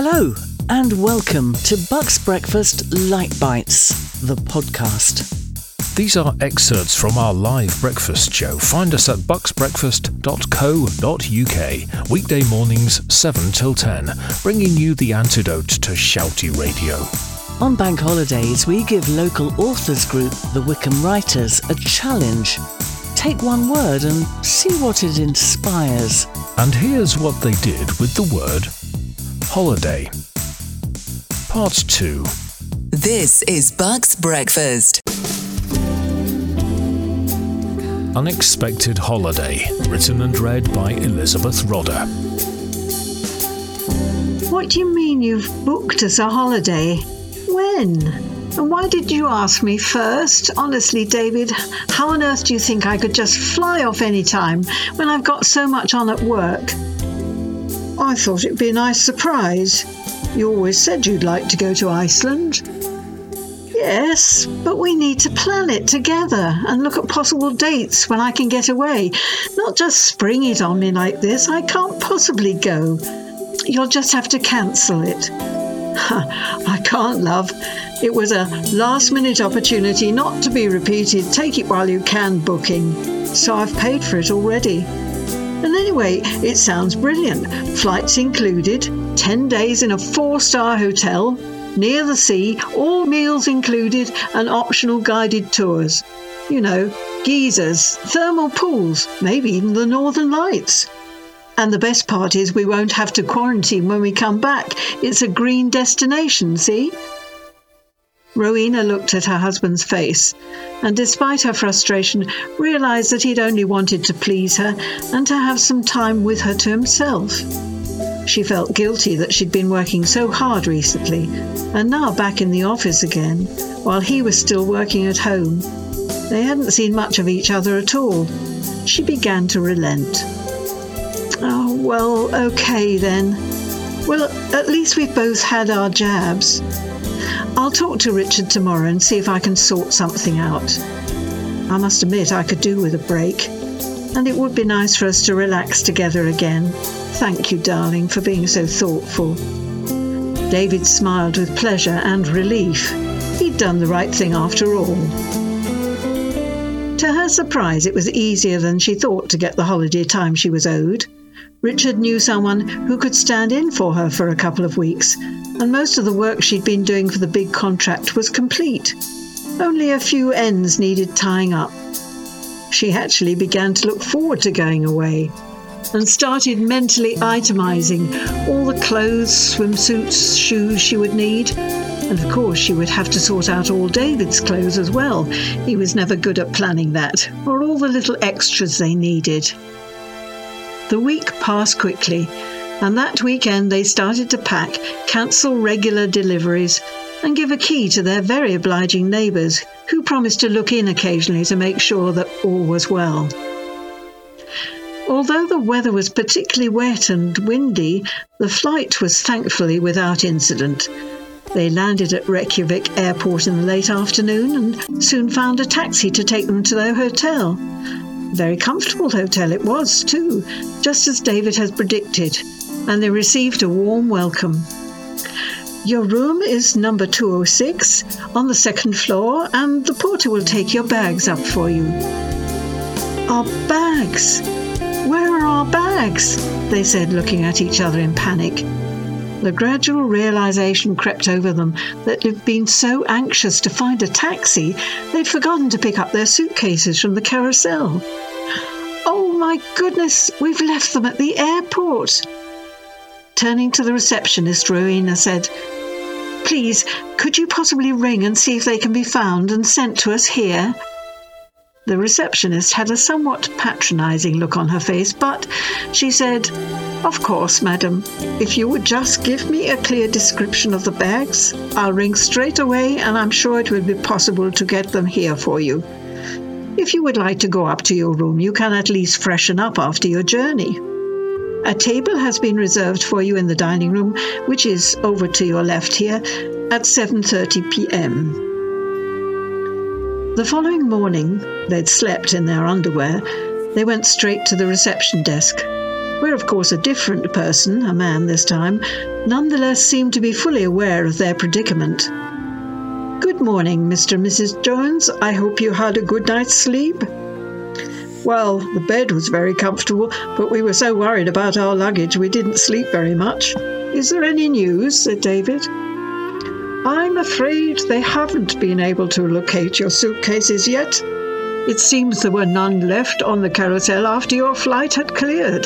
Hello, and welcome to Bucks Breakfast Light Bites, the podcast. These are excerpts from our live breakfast show. Find us at bucksbreakfast.co.uk, weekday mornings 7 till 10, bringing you the antidote to shouty radio. On bank holidays, we give local authors group, the Wycombe Writers, a challenge. Take one word and see what it inspires. And here's what they did with the word holiday. Part 2. This is Bucks Breakfast. Unexpected Holiday, written and read by Elizabeth Rodder. What do you mean you've booked us a holiday? When? And why did you ask me first? Honestly, David, how on earth do you think I could just fly off any time when I've got so much on at work? I thought it'd be a nice surprise. You always said you'd like to go to Iceland. Yes, but we need to plan it together and look at possible dates when I can get away. Not just spring it on me like this. I can't possibly go. You'll just have to cancel it. I can't, love. It was a last minute opportunity not to be repeated. Take it while you can booking. So I've paid for it already. And anyway, it sounds brilliant. Flights included, 10 days in a four star hotel, near the sea, all meals included, and optional guided tours. You know, geysers, thermal pools, maybe even the northern lights. And the best part is we won't have to quarantine when we come back. It's a green destination, see? Rowena looked at her husband's face and, despite her frustration, realized that he'd only wanted to please her and to have some time with her to himself. She felt guilty that she'd been working so hard recently, and now back in the office again, while he was still working at home. They hadn't seen much of each other at all. She began to relent. Oh, well, okay then. Well, at least we've both had our jabs. I'll talk to Richard tomorrow and see if I can sort something out. I must admit I could do with a break, and it would be nice for us to relax together again. Thank you, darling, for being so thoughtful. David smiled with pleasure and relief. He'd done the right thing after all. To her surprise, it was easier than she thought to get the holiday time she was owed. Richard knew someone who could stand in for her for a couple of weeks, and most of the work she'd been doing for the big contract was complete. Only a few ends needed tying up. She actually began to look forward to going away and started mentally itemizing all the clothes, swimsuits, shoes she would need. And of course, she would have to sort out all David's clothes as well. He was never good at planning that, or all the little extras they needed. The week passed quickly, and that weekend they started to pack, cancel regular deliveries, and give a key to their very obliging neighbours, who promised to look in occasionally to make sure that all was well. Although the weather was particularly wet and windy, the flight was thankfully without incident. They landed at Reykjavik airport in the late afternoon and soon found a taxi to take them to their hotel. Very comfortable hotel it was, too, just as David had predicted, and they received a warm welcome. Your room is number 206 on the second floor, and the porter will take your bags up for you. Our bags! Where are our bags? They said, looking at each other in panic. The gradual realization crept over them that they'd been so anxious to find a taxi, they'd forgotten to pick up their suitcases from the carousel. Oh my goodness, we've left them at the airport. Turning to the receptionist, Rowena said, Please, could you possibly ring and see if they can be found and sent to us here? The receptionist had a somewhat patronizing look on her face, but she said, Of course, madam. If you would just give me a clear description of the bags, I'll ring straight away and I'm sure it will be possible to get them here for you. If you would like to go up to your room, you can at least freshen up after your journey. A table has been reserved for you in the dining room, which is over to your left here, at 7:30 p.m. The following morning, they'd slept in their underwear, they went straight to the reception desk. where of course a different person, a man this time, nonetheless seemed to be fully aware of their predicament. Good morning, Mr. and Mrs. Jones. I hope you had a good night's sleep. Well, the bed was very comfortable, but we were so worried about our luggage we didn't sleep very much. Is there any news? said David. I'm afraid they haven't been able to locate your suitcases yet. It seems there were none left on the carousel after your flight had cleared.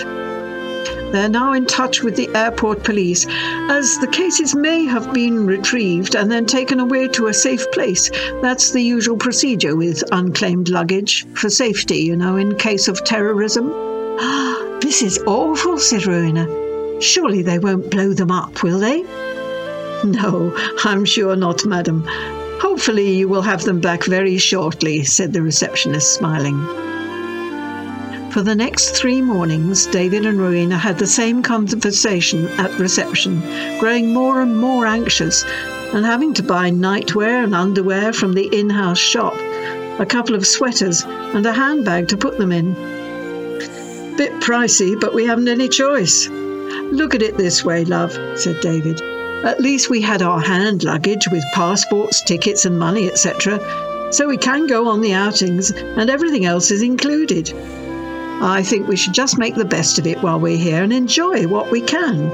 They're now in touch with the airport police, as the cases may have been retrieved and then taken away to a safe place. That's the usual procedure with unclaimed luggage, for safety, you know, in case of terrorism. this is awful, said Rowena. Surely they won't blow them up, will they? No, I'm sure not, madam. Hopefully you will have them back very shortly, said the receptionist, smiling. For the next three mornings, David and Rowena had the same conversation at reception, growing more and more anxious and having to buy nightwear and underwear from the in house shop, a couple of sweaters, and a handbag to put them in. Bit pricey, but we haven't any choice. Look at it this way, love, said David. At least we had our hand luggage with passports, tickets, and money, etc., so we can go on the outings, and everything else is included. I think we should just make the best of it while we're here and enjoy what we can.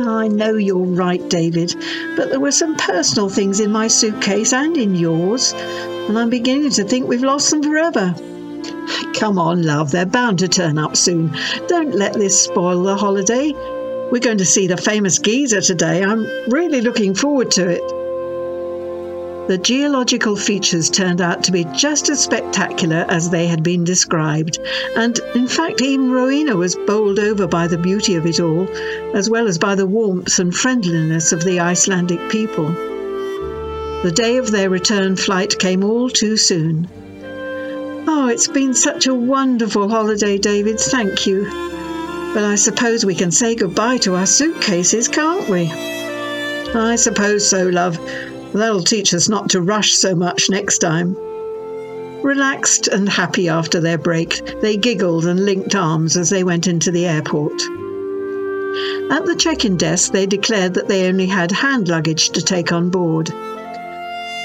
I know you're right, David, but there were some personal things in my suitcase and in yours, and I'm beginning to think we've lost them forever. Come on, love, they're bound to turn up soon. Don't let this spoil the holiday. We're going to see the famous geyser today. I'm really looking forward to it. The geological features turned out to be just as spectacular as they had been described, and in fact, even Rowena was bowled over by the beauty of it all, as well as by the warmth and friendliness of the Icelandic people. The day of their return flight came all too soon. Oh, it's been such a wonderful holiday, David, thank you. But I suppose we can say goodbye to our suitcases, can't we? I suppose so, love. That'll teach us not to rush so much next time. Relaxed and happy after their break, they giggled and linked arms as they went into the airport. At the check in desk, they declared that they only had hand luggage to take on board.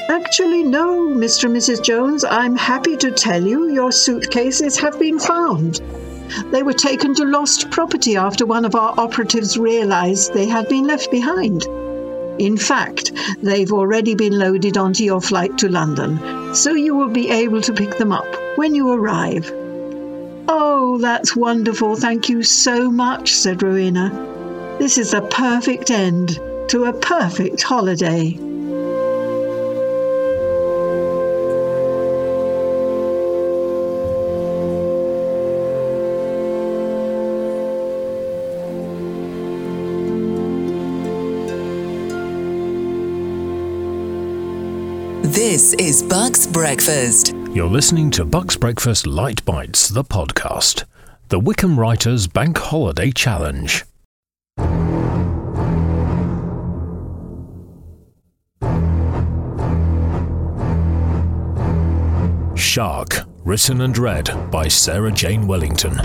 Actually, no, Mr. and Mrs. Jones, I'm happy to tell you your suitcases have been found. They were taken to lost property after one of our operatives realized they had been left behind. In fact, they've already been loaded onto your flight to London, so you will be able to pick them up when you arrive. Oh, that's wonderful. Thank you so much, said Rowena. This is a perfect end to a perfect holiday. This is Bucks Breakfast. You're listening to Bucks Breakfast Light Bites, the podcast, the Wycombe Writers Bank Holiday Challenge. Shark, written and read by Sarah Jane Wellington.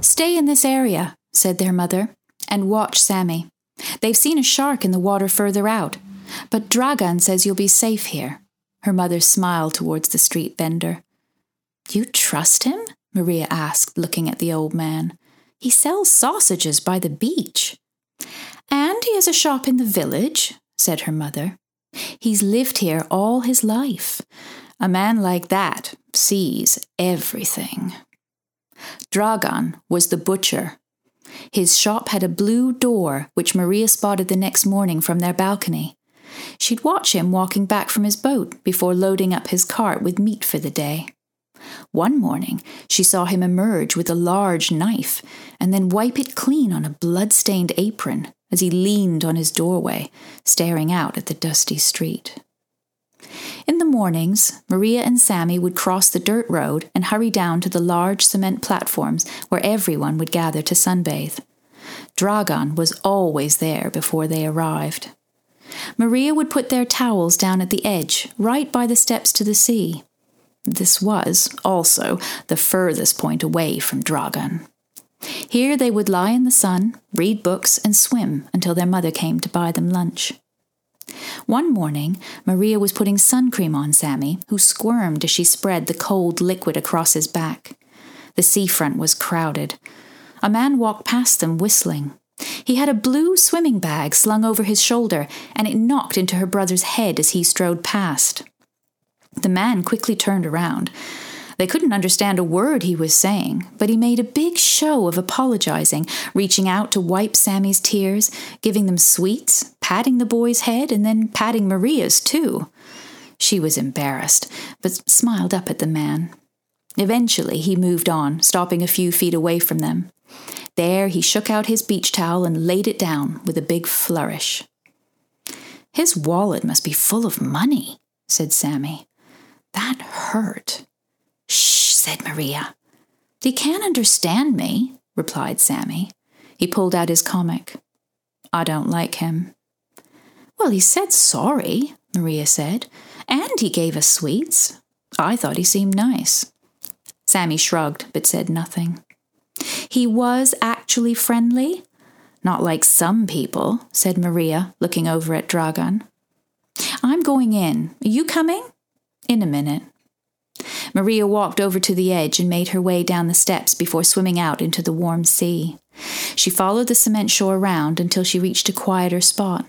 Stay in this area, said their mother, and watch Sammy. They've seen a shark in the water further out, but Dragan says you'll be safe here. Her mother smiled towards the street vendor. You trust him? Maria asked, looking at the old man. He sells sausages by the beach. And he has a shop in the village, said her mother. He's lived here all his life. A man like that sees everything. Dragan was the butcher. His shop had a blue door, which Maria spotted the next morning from their balcony. She'd watch him walking back from his boat before loading up his cart with meat for the day. One morning, she saw him emerge with a large knife and then wipe it clean on a blood-stained apron as he leaned on his doorway, staring out at the dusty street. In the mornings, Maria and Sammy would cross the dirt road and hurry down to the large cement platforms where everyone would gather to sunbathe. Dragan was always there before they arrived. Maria would put their towels down at the edge, right by the steps to the sea. This was, also, the furthest point away from Dragan. Here they would lie in the sun, read books, and swim until their mother came to buy them lunch. One morning, Maria was putting sun cream on Sammy, who squirmed as she spread the cold liquid across his back. The seafront was crowded. A man walked past them whistling. He had a blue swimming bag slung over his shoulder, and it knocked into her brother's head as he strode past. The man quickly turned around. They couldn't understand a word he was saying, but he made a big show of apologizing, reaching out to wipe Sammy's tears, giving them sweets, patting the boy's head, and then patting Maria's too. She was embarrassed, but smiled up at the man. Eventually, he moved on, stopping a few feet away from them. There, he shook out his beach towel and laid it down with a big flourish. His wallet must be full of money, said Sammy. That hurt. Shh, said Maria. He can't understand me, replied Sammy. He pulled out his comic. I don't like him. Well, he said sorry, Maria said, and he gave us sweets. I thought he seemed nice. Sammy shrugged, but said nothing. He was actually friendly? Not like some people, said Maria, looking over at Dragan. I'm going in. Are you coming? In a minute. Maria walked over to the edge and made her way down the steps before swimming out into the warm sea. She followed the cement shore round until she reached a quieter spot.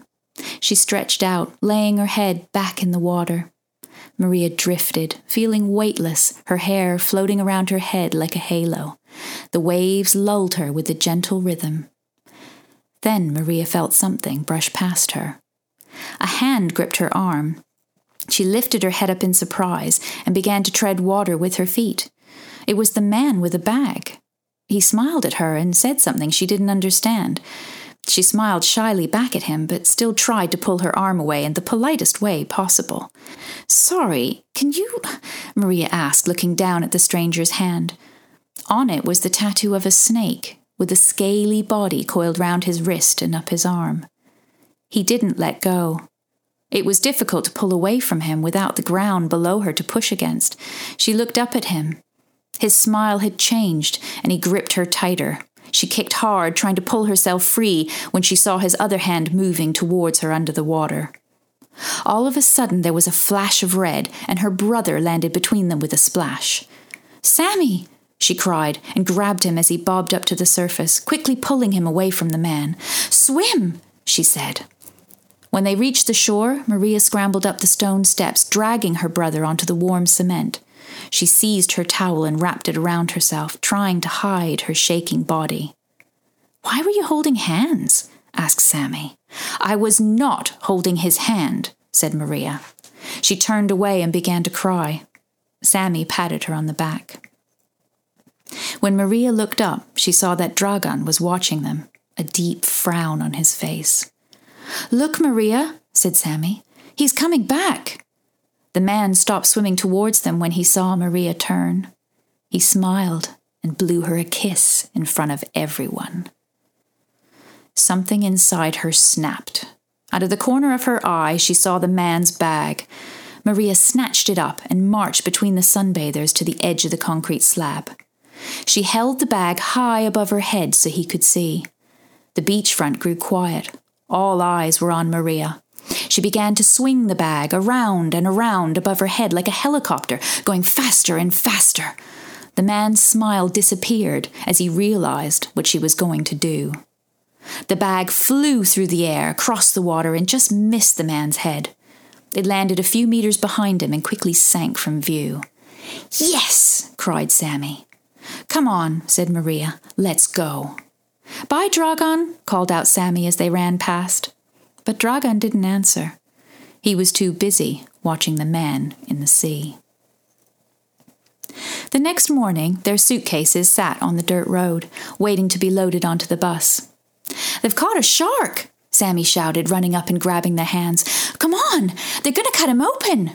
She stretched out, laying her head back in the water. Maria drifted, feeling weightless, her hair floating around her head like a halo. The waves lulled her with a gentle rhythm. Then Maria felt something brush past her. A hand gripped her arm. She lifted her head up in surprise and began to tread water with her feet. It was the man with the bag. He smiled at her and said something she didn't understand. She smiled shyly back at him, but still tried to pull her arm away in the politest way possible. Sorry, can you? Maria asked, looking down at the stranger's hand. On it was the tattoo of a snake, with a scaly body coiled round his wrist and up his arm. He didn't let go. It was difficult to pull away from him without the ground below her to push against. She looked up at him. His smile had changed, and he gripped her tighter. She kicked hard, trying to pull herself free, when she saw his other hand moving towards her under the water. All of a sudden, there was a flash of red, and her brother landed between them with a splash. Sammy! She cried, and grabbed him as he bobbed up to the surface, quickly pulling him away from the man. Swim! she said. When they reached the shore, Maria scrambled up the stone steps, dragging her brother onto the warm cement. She seized her towel and wrapped it around herself, trying to hide her shaking body. Why were you holding hands? asked Sammy. I was not holding his hand, said Maria. She turned away and began to cry. Sammy patted her on the back. When Maria looked up, she saw that Dragan was watching them, a deep frown on his face. Look, Maria, said Sammy. He's coming back. The man stopped swimming towards them when he saw Maria turn. He smiled and blew her a kiss in front of everyone. Something inside her snapped. Out of the corner of her eye, she saw the man's bag. Maria snatched it up and marched between the sunbathers to the edge of the concrete slab. She held the bag high above her head so he could see. The beachfront grew quiet. All eyes were on Maria. She began to swing the bag around and around above her head like a helicopter, going faster and faster. The man's smile disappeared as he realized what she was going to do. The bag flew through the air, crossed the water, and just missed the man's head. It landed a few meters behind him and quickly sank from view. Yes! cried Sammy. Come on, said Maria. Let's go. Bye, Dragan, called out Sammy as they ran past. But Dragan didn't answer. He was too busy watching the man in the sea. The next morning, their suitcases sat on the dirt road, waiting to be loaded onto the bus. They've caught a shark, Sammy shouted, running up and grabbing their hands. Come on, they're going to cut him open.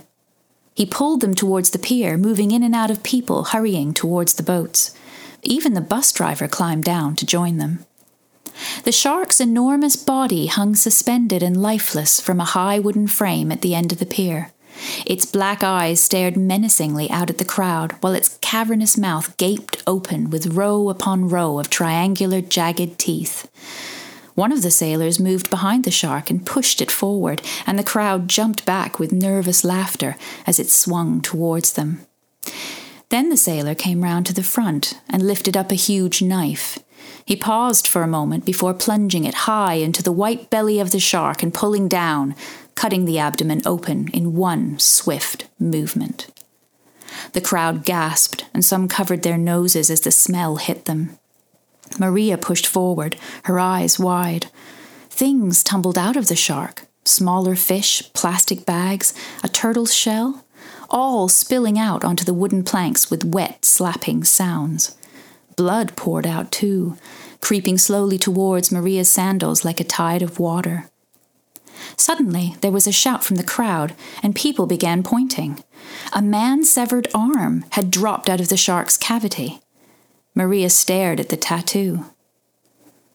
He pulled them towards the pier, moving in and out of people hurrying towards the boats. Even the bus driver climbed down to join them. The shark's enormous body hung suspended and lifeless from a high wooden frame at the end of the pier. Its black eyes stared menacingly out at the crowd, while its cavernous mouth gaped open with row upon row of triangular, jagged teeth. One of the sailors moved behind the shark and pushed it forward, and the crowd jumped back with nervous laughter as it swung towards them. Then the sailor came round to the front and lifted up a huge knife. He paused for a moment before plunging it high into the white belly of the shark and pulling down, cutting the abdomen open in one swift movement. The crowd gasped, and some covered their noses as the smell hit them. Maria pushed forward, her eyes wide. Things tumbled out of the shark smaller fish, plastic bags, a turtle's shell, all spilling out onto the wooden planks with wet, slapping sounds. Blood poured out too, creeping slowly towards Maria's sandals like a tide of water. Suddenly, there was a shout from the crowd, and people began pointing. A man's severed arm had dropped out of the shark's cavity. Maria stared at the tattoo.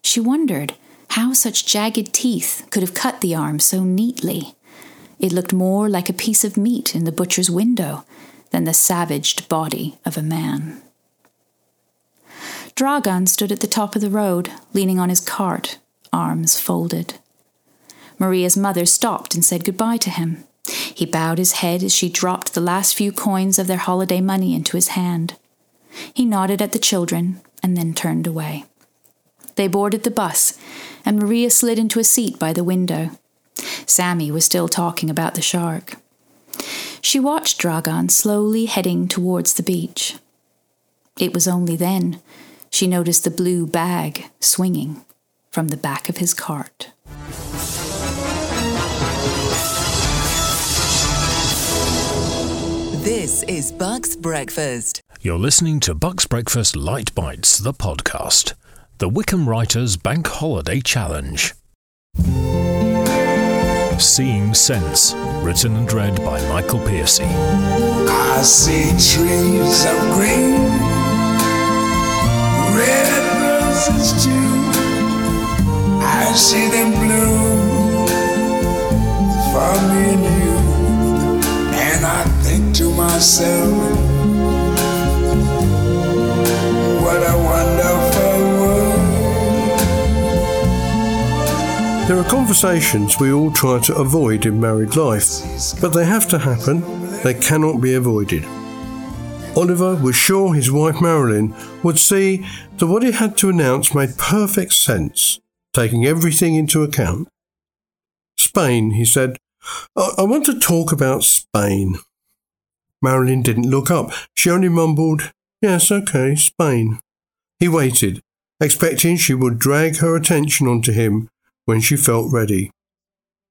She wondered how such jagged teeth could have cut the arm so neatly. It looked more like a piece of meat in the butcher's window than the savaged body of a man. Dragan stood at the top of the road, leaning on his cart, arms folded. Maria's mother stopped and said goodbye to him. He bowed his head as she dropped the last few coins of their holiday money into his hand. He nodded at the children and then turned away. They boarded the bus, and Maria slid into a seat by the window. Sammy was still talking about the shark. She watched Dragan slowly heading towards the beach. It was only then she noticed the blue bag swinging from the back of his cart. This is Bucks Breakfast. You're listening to Bucks Breakfast Light Bites, the podcast, the Wycombe Writers Bank Holiday Challenge. Seeing Sense, written and read by Michael Piercy. I see trees of green, red roses too. I see them bloom for me and you, and I think to myself, what a wonderful world. There are conversations we all try to avoid in married life, but they have to happen, they cannot be avoided. Oliver was sure his wife Marilyn would see that what he had to announce made perfect sense, taking everything into account. Spain, he said. I, I want to talk about Spain. Marilyn didn't look up. She only mumbled, Yes, okay, Spain. He waited, expecting she would drag her attention onto him when she felt ready.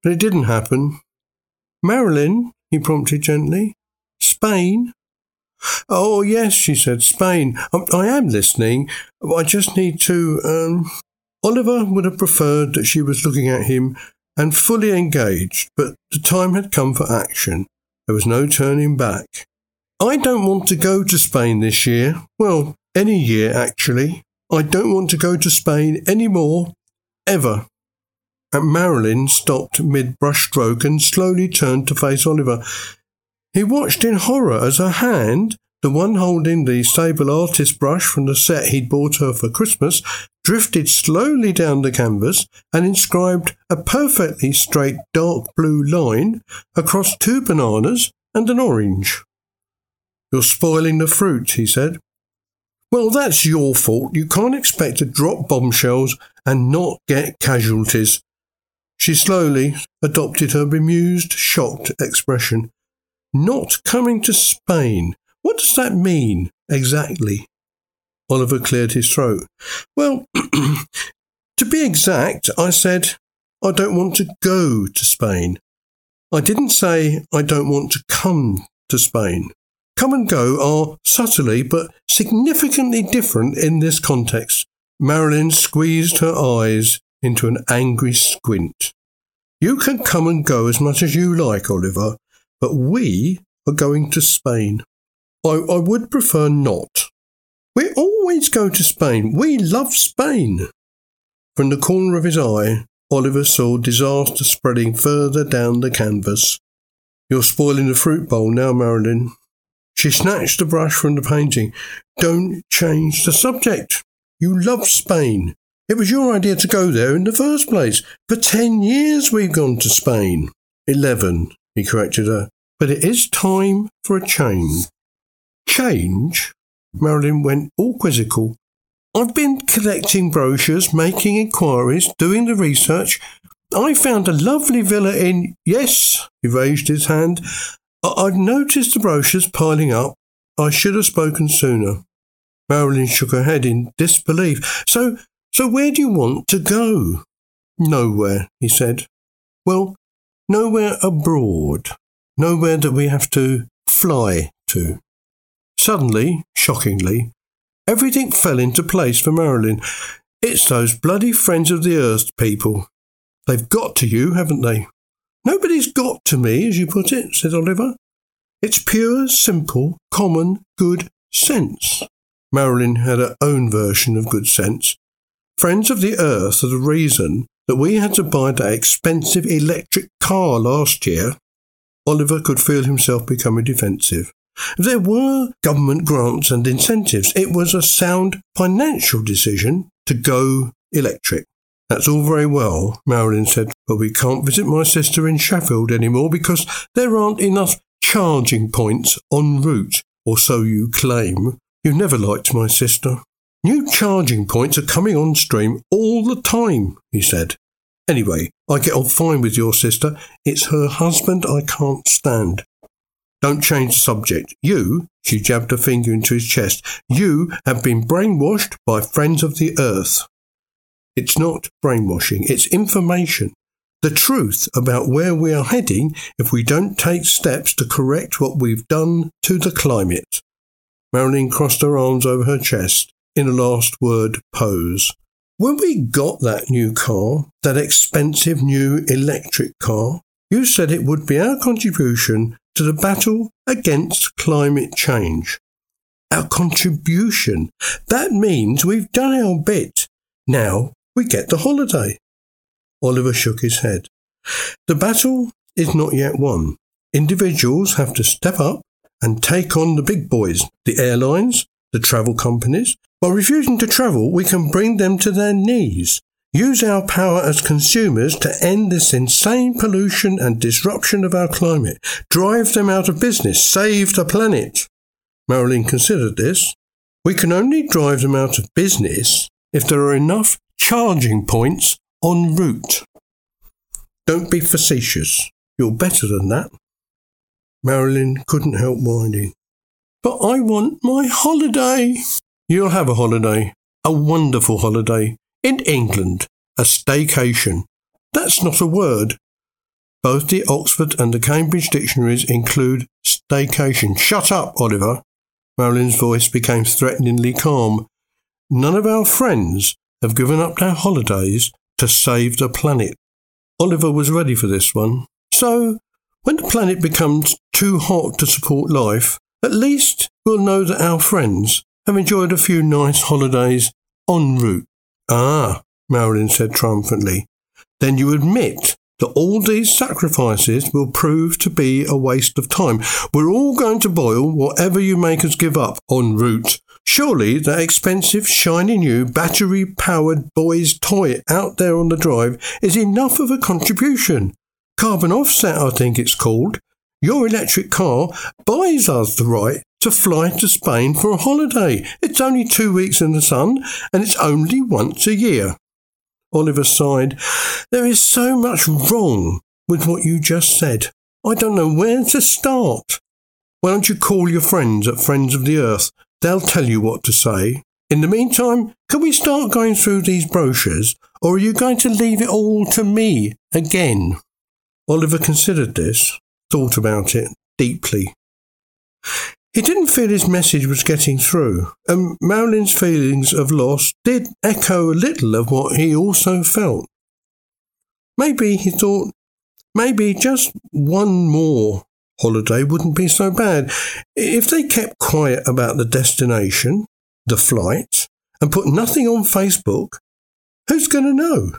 But it didn't happen. Marilyn, he prompted gently. Spain? Oh, yes, she said, Spain. I, I am listening. I just need to. Um... Oliver would have preferred that she was looking at him and fully engaged, but the time had come for action. There was no turning back. I don't want to go to Spain this year. Well, any year, actually. I don't want to go to Spain any more. Ever. And Marilyn stopped mid brushstroke and slowly turned to face Oliver. He watched in horror as her hand, the one holding the sable artist brush from the set he'd bought her for Christmas, drifted slowly down the canvas and inscribed a perfectly straight dark blue line across two bananas and an orange. You're spoiling the fruit, he said. Well, that's your fault. You can't expect to drop bombshells and not get casualties. She slowly adopted her bemused, shocked expression. Not coming to Spain. What does that mean, exactly? Oliver cleared his throat. Well, to be exact, I said, I don't want to go to Spain. I didn't say I don't want to come to Spain. Come and go are subtly but significantly different in this context. Marilyn squeezed her eyes into an angry squint. You can come and go as much as you like, Oliver, but we are going to Spain. I, I would prefer not. We always go to Spain. We love Spain. From the corner of his eye, Oliver saw disaster spreading further down the canvas. You're spoiling the fruit bowl now, Marilyn. She snatched the brush from the painting. Don't change the subject. You love Spain. It was your idea to go there in the first place. For ten years we've gone to Spain. Eleven, he corrected her. But it is time for a change. Change? Marilyn went all quizzical. I've been collecting brochures, making inquiries, doing the research. I found a lovely villa in. Yes, he raised his hand. I- I've noticed the brochures piling up. I should have spoken sooner. Marilyn shook her head in disbelief. So, so where do you want to go? Nowhere, he said. Well, nowhere abroad. Nowhere that we have to fly to. Suddenly, shockingly, everything fell into place for Marilyn. It's those bloody friends of the earth people. They've got to you, haven't they? Nobody's got to me, as you put it, said Oliver. It's pure, simple, common, good sense. Marilyn had her own version of good sense. Friends of the earth are the reason that we had to buy that expensive electric car last year. Oliver could feel himself becoming defensive. There were government grants and incentives. It was a sound financial decision to go electric. That's all very well, Marilyn said, but we can't visit my sister in Sheffield anymore because there aren't enough charging points en route, or so you claim. You never liked my sister. New charging points are coming on stream all the time, he said. Anyway, I get on fine with your sister. It's her husband I can't stand. Don't change the subject. You, she jabbed her finger into his chest, you have been brainwashed by friends of the earth. It's not brainwashing, it's information. The truth about where we are heading if we don't take steps to correct what we've done to the climate. Marilyn crossed her arms over her chest in a last word pose. When we got that new car, that expensive new electric car, you said it would be our contribution to the battle against climate change. Our contribution. That means we've done our bit. Now we get the holiday. Oliver shook his head. The battle is not yet won. Individuals have to step up and take on the big boys, the airlines, the travel companies. By refusing to travel, we can bring them to their knees. Use our power as consumers to end this insane pollution and disruption of our climate. Drive them out of business. Save the planet. Marilyn considered this. We can only drive them out of business if there are enough charging points en route. Don't be facetious. You're better than that. Marilyn couldn't help whining. But I want my holiday. You'll have a holiday. A wonderful holiday. In England. A staycation. That's not a word. Both the Oxford and the Cambridge dictionaries include staycation. Shut up, Oliver. Marilyn's voice became threateningly calm. None of our friends have given up their holidays to save the planet. Oliver was ready for this one. So, when the planet becomes too hot to support life, at least we'll know that our friends have enjoyed a few nice holidays en route. Ah, Marilyn said triumphantly. Then you admit that all these sacrifices will prove to be a waste of time. We're all going to boil whatever you make us give up en route. Surely that expensive, shiny new battery powered boy's toy out there on the drive is enough of a contribution. Carbon offset, I think it's called. Your electric car buys us the right to fly to Spain for a holiday. It's only two weeks in the sun and it's only once a year. Oliver sighed. There is so much wrong with what you just said. I don't know where to start. Why don't you call your friends at Friends of the Earth? They'll tell you what to say. In the meantime, can we start going through these brochures, or are you going to leave it all to me again? Oliver considered this, thought about it deeply. He didn't feel his message was getting through, and Marilyn's feelings of loss did echo a little of what he also felt. Maybe, he thought, maybe just one more holiday wouldn't be so bad. If they kept quiet about the destination, the flight, and put nothing on Facebook, who's going to know?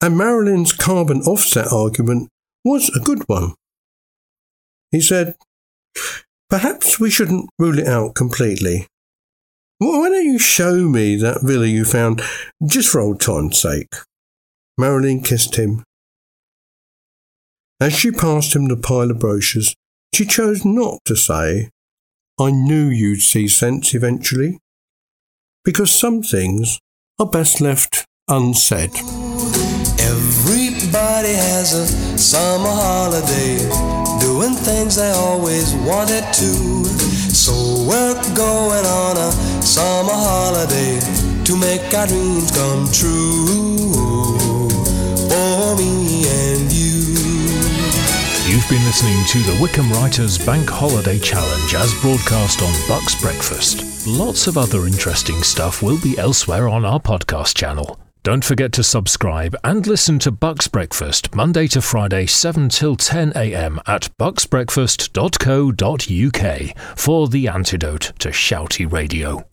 And Marilyn's carbon offset argument was a good one. He said, Perhaps we shouldn't rule it out completely. Why don't you show me that villa you found, just for old time's sake? Marilyn kissed him. As she passed him the pile of brochures, she chose not to say, I knew you'd see sense eventually, because some things are best left unsaid. Everybody has a summer holiday, doing things they always wanted to. So we're going on a summer holiday to make our dreams come true. For me and you. You've been listening to the Wycombe Writers Bank Holiday Challenge as broadcast on Bucks Breakfast. Lots of other interesting stuff will be elsewhere on our podcast channel. Don't forget to subscribe and listen to Bucks Breakfast Monday to Friday 7 till 10 a.m. at bucksbreakfast.co.uk for the antidote to shouty radio.